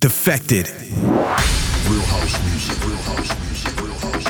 Defected. Real house music. Real house music. Real house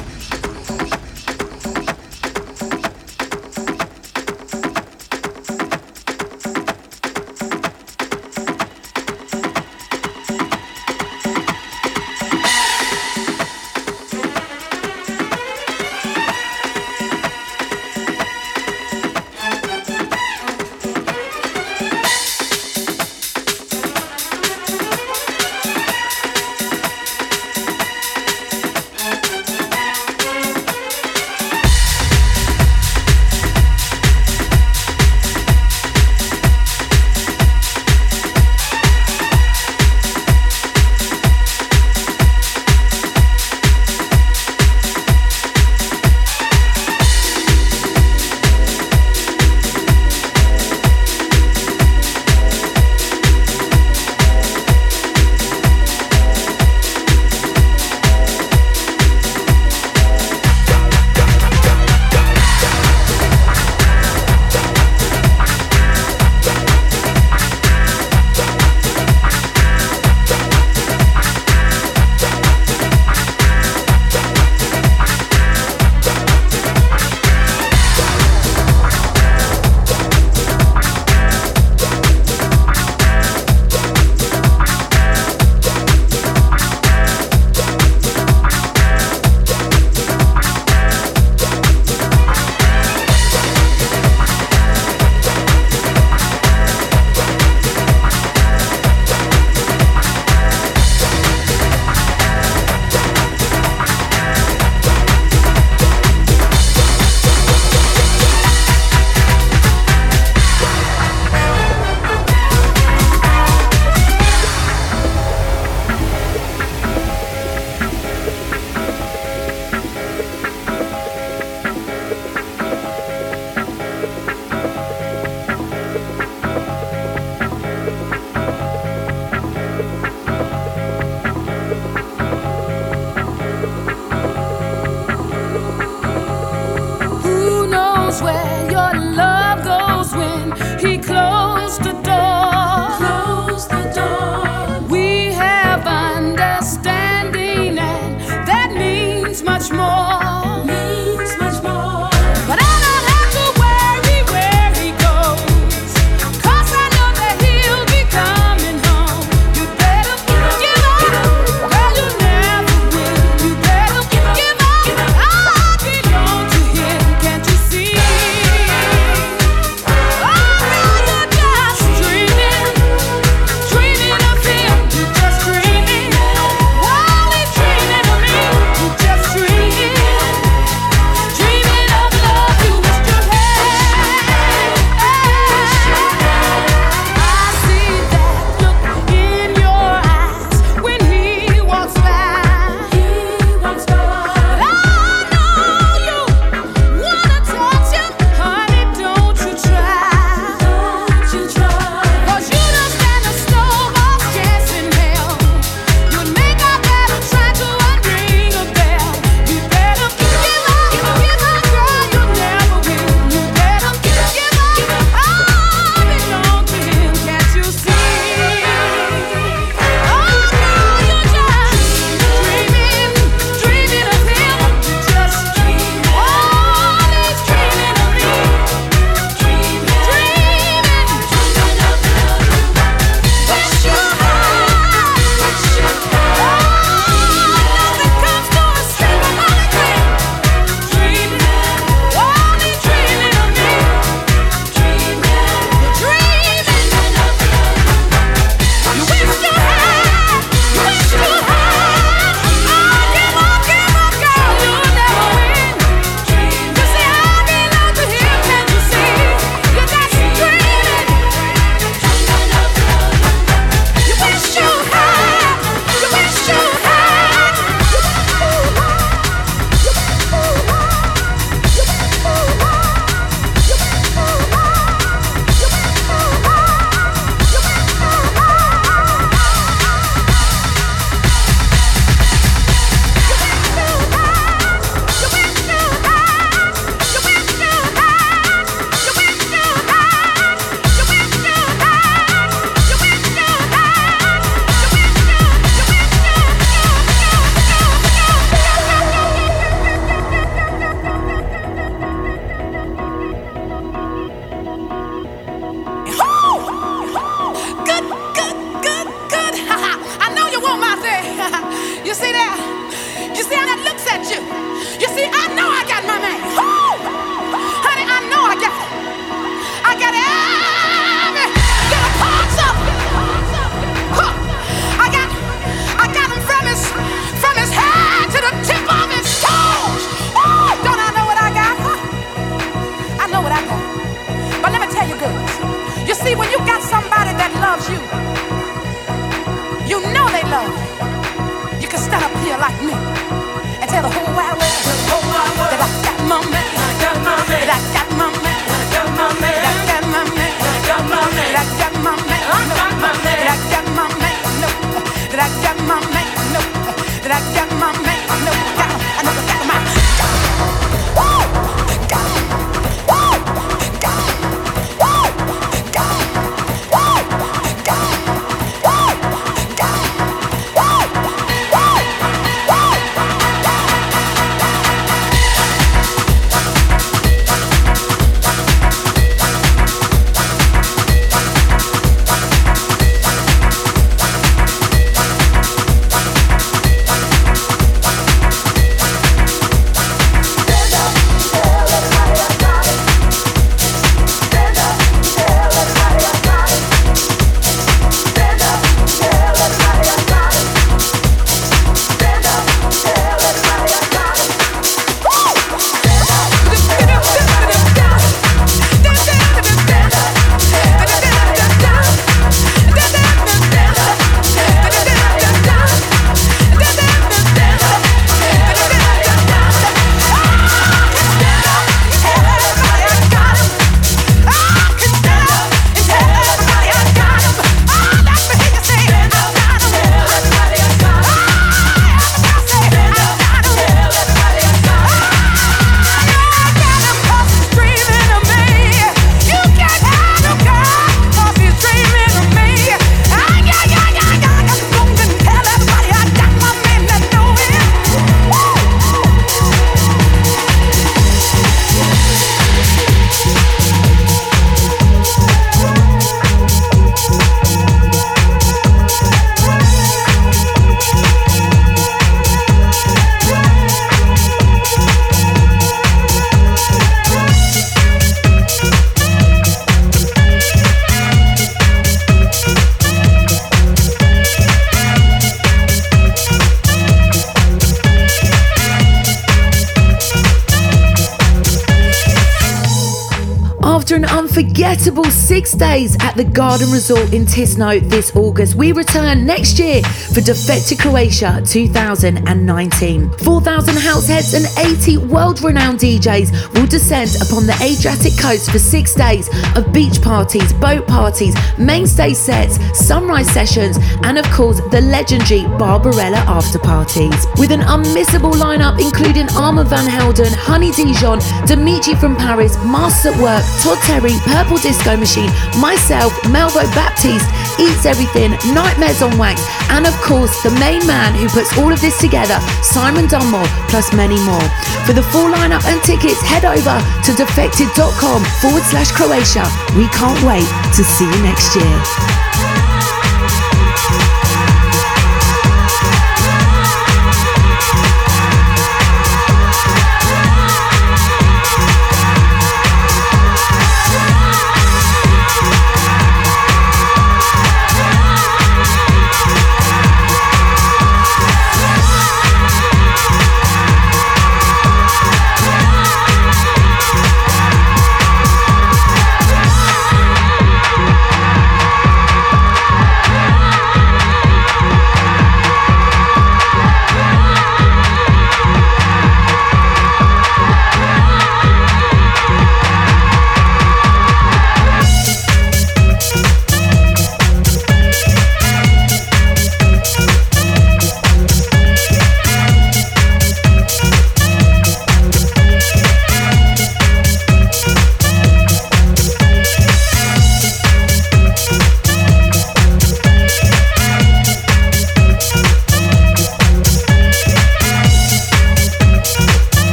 six days at the Garden Resort in Tisno this August. We return next year for Defected Croatia 2019. 4,000 house heads and 80 world renowned DJs will descend upon the Adriatic coast for six days of beach parties, boat parties, mainstay sets, sunrise sessions, and of course the legendary Barbarella after parties. With an unmissable lineup including Armand Van Helden, Honey Dijon, Dimitri from Paris, Masters at Work, Todd Terry, Purple Disco Machine, myself, Melvo Baptiste, Eats Everything, Nightmares on Wax, and of course the main man who puts all of this together, Simon Dunmore, plus many more. For the full lineup and tickets, head over to defected.com forward slash Croatia. We can't wait to see you next year.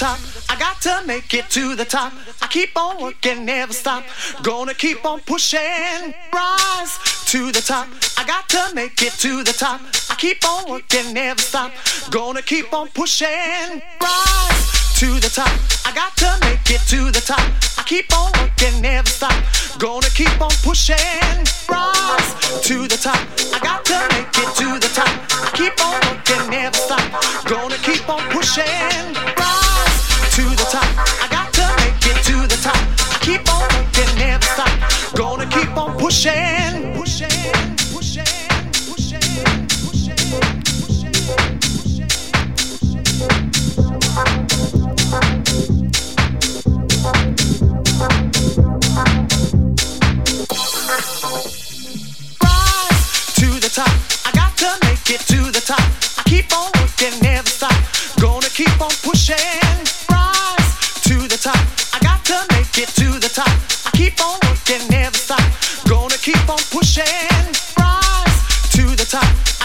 Top. I got to make it to the top. I keep on working, never stop. Gonna keep on pushing. Rise to the top. I got to make it to the top. I keep on working, never stop. Gonna keep on pushing. Rise to the top. I got to make it to the top. I keep on working, never stop. Gonna keep on pushing. Rise to the top. I got to make it to the top. I keep on working, never stop. Gonna keep on pushing. Keep on working, never stop. Gonna keep on pushing. time.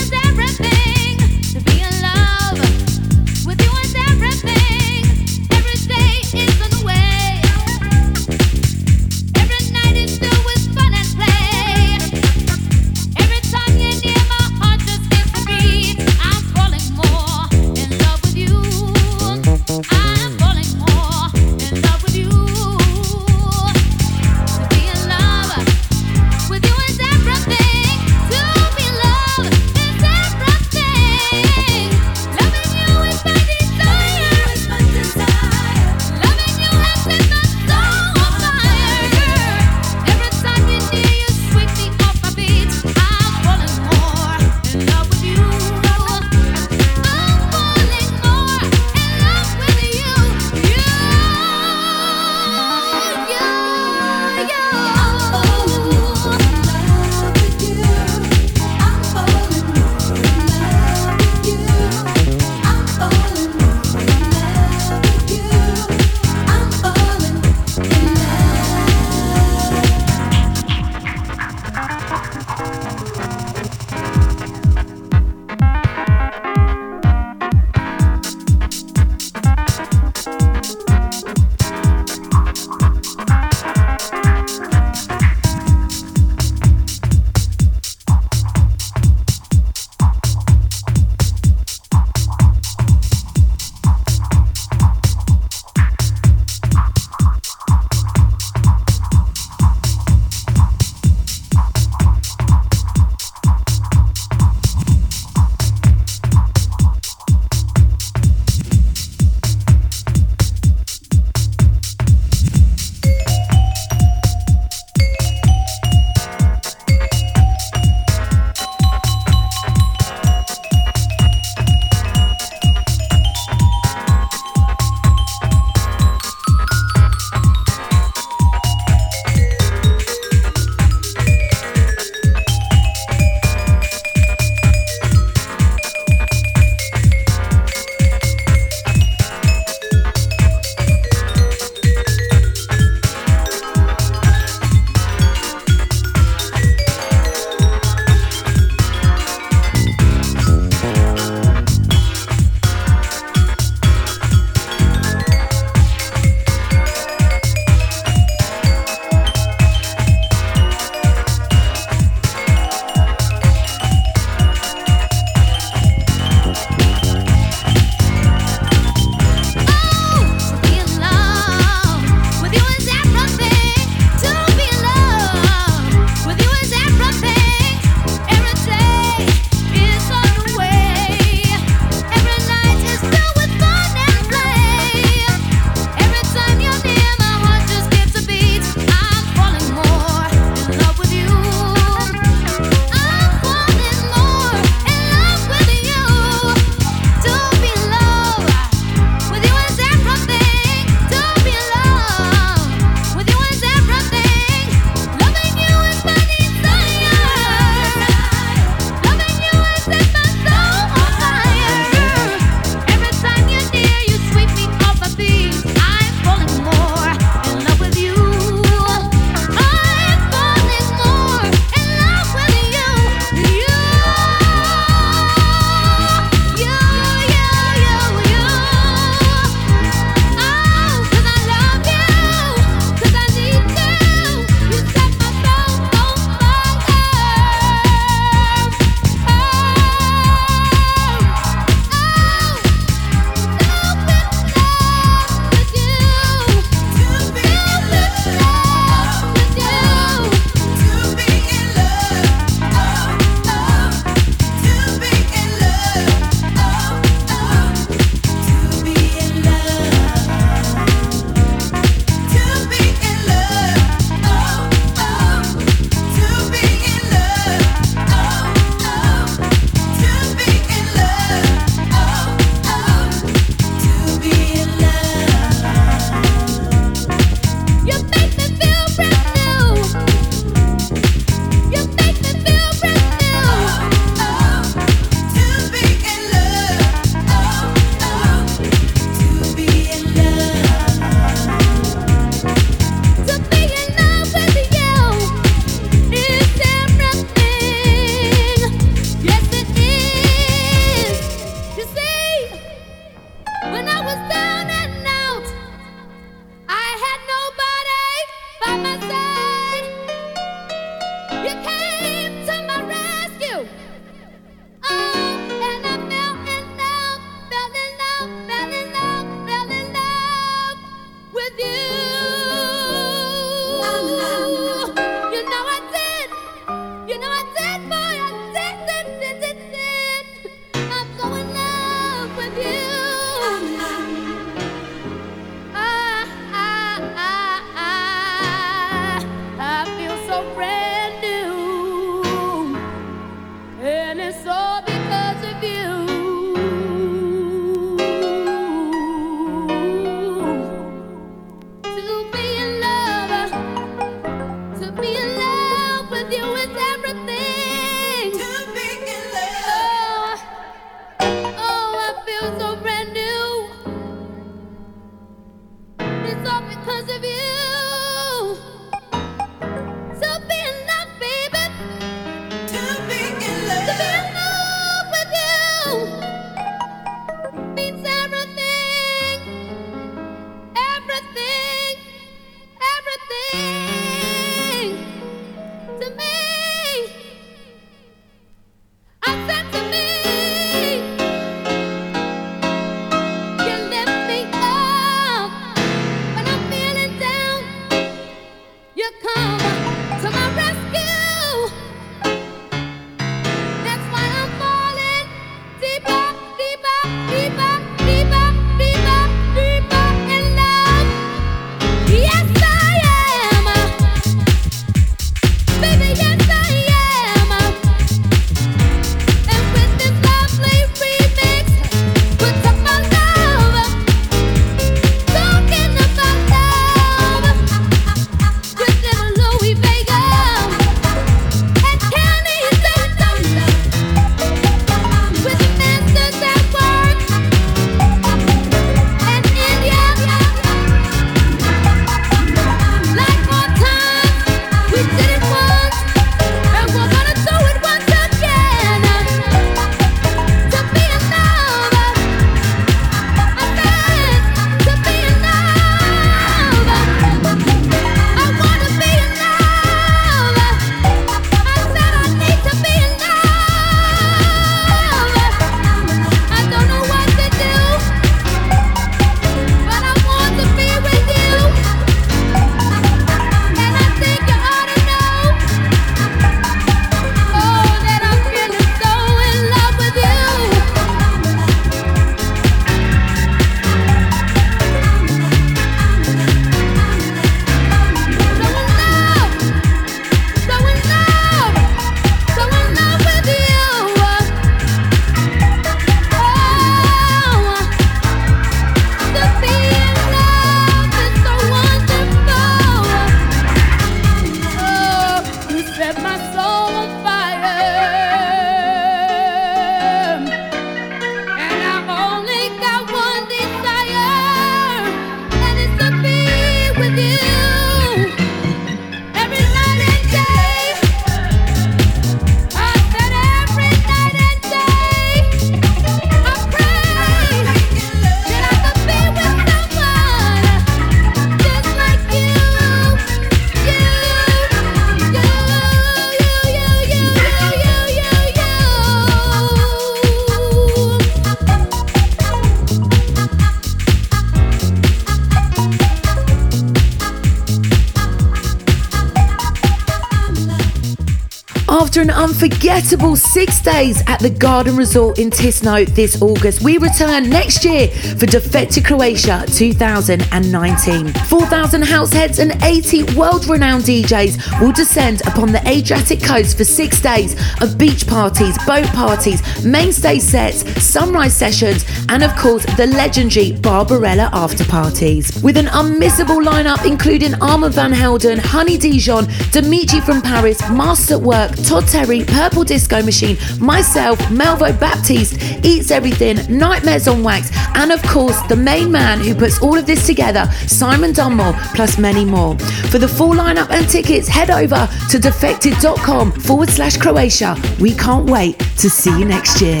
An unforgettable six days at the Garden Resort in Tisno this August, we return next year for Defected Croatia 2019. 4,000 house heads and 80 world renowned DJs will descend upon the Adriatic coast for six days of beach parties, boat parties, mainstay sets, sunrise sessions, and of course the legendary Barbarella after parties. With an unmissable lineup including Armand Van Helden, Honey Dijon, Dimitri from Paris, Master at Work, Todd Terry, Purple Disco Machine, myself, Melvo Baptiste, Eats Everything, Nightmares on Wax, and of course the main man who puts all of this together, Simon Dunmore, plus many more. For the full lineup and tickets, head over to defected.com forward slash Croatia. We can't wait to see you next year.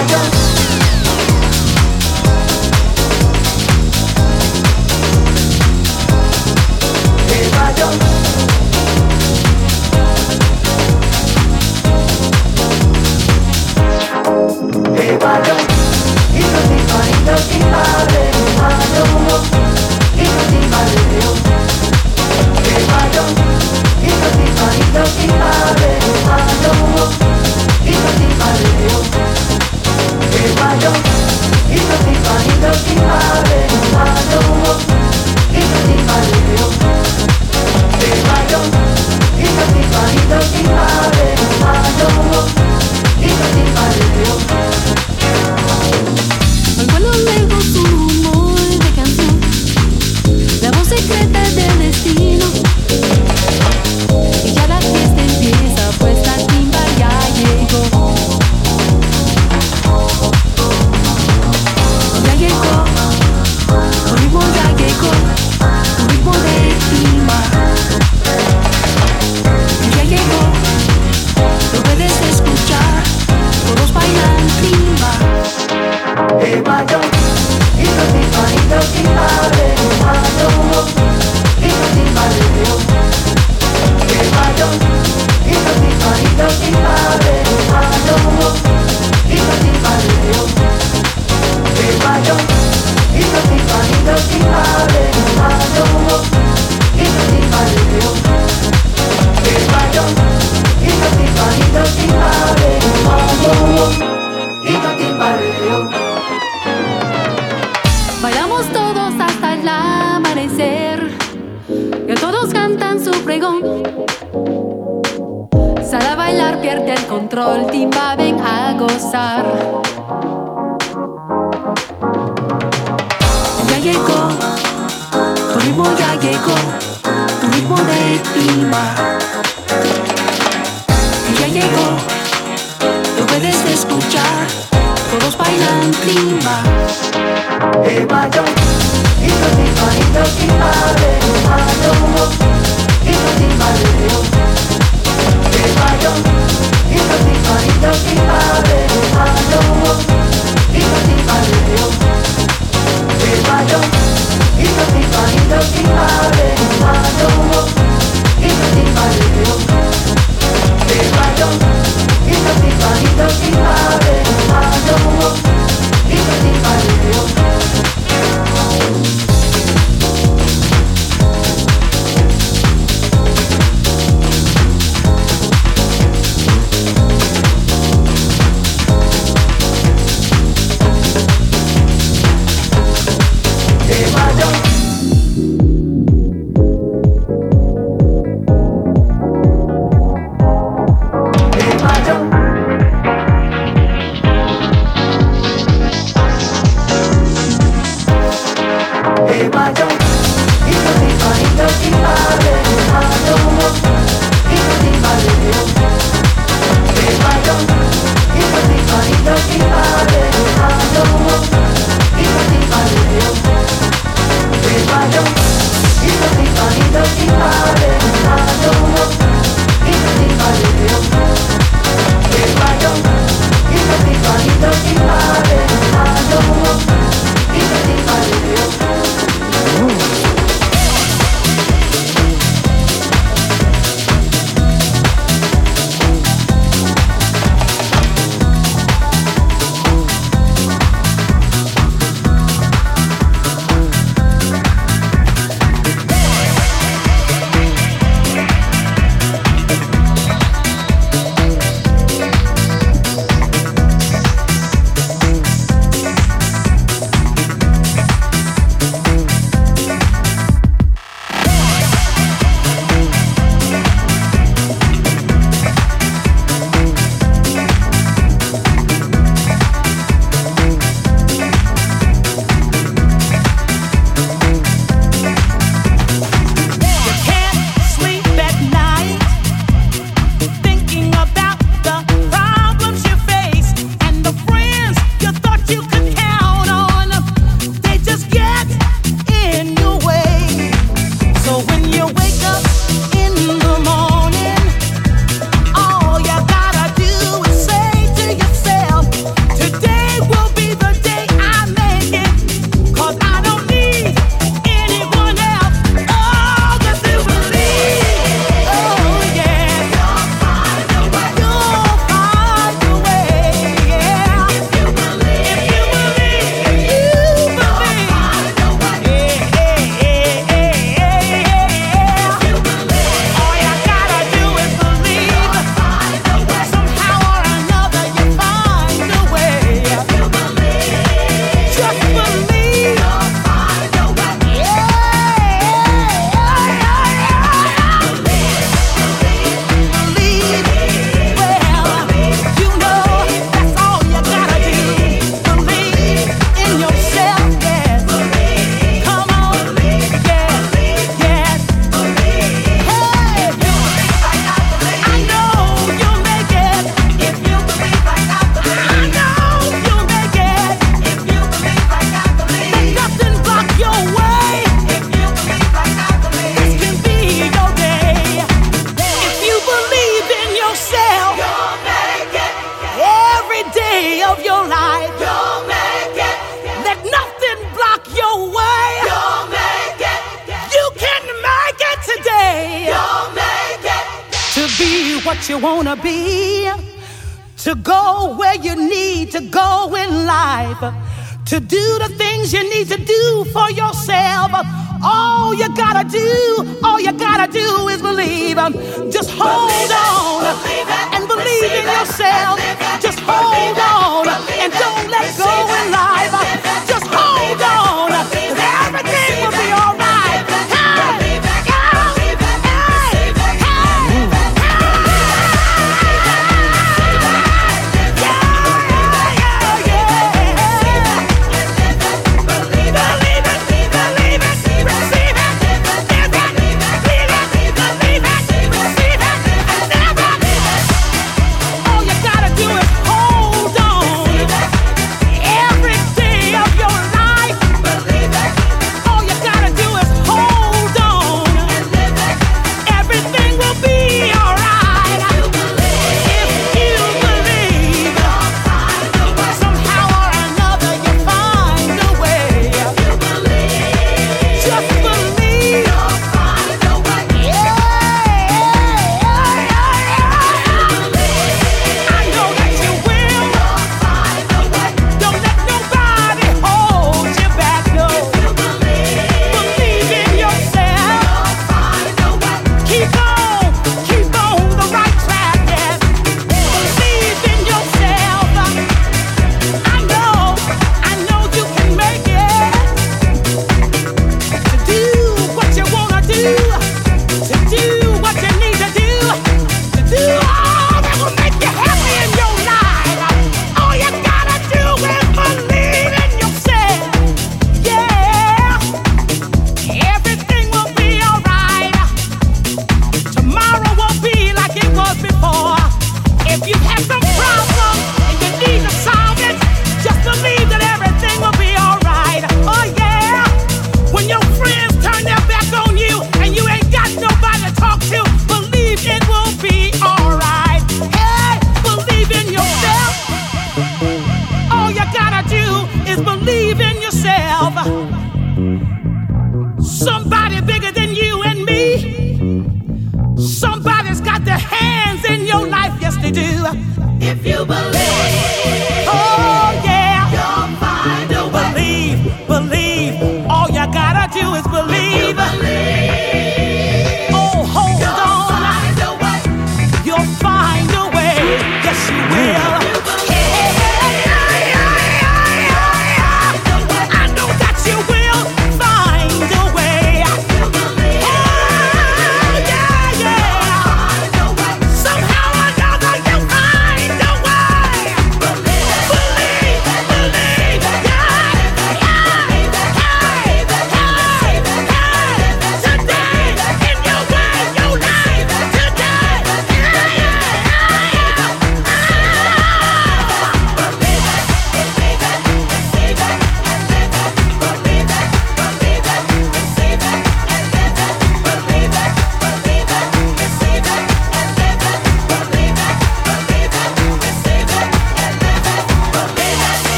I got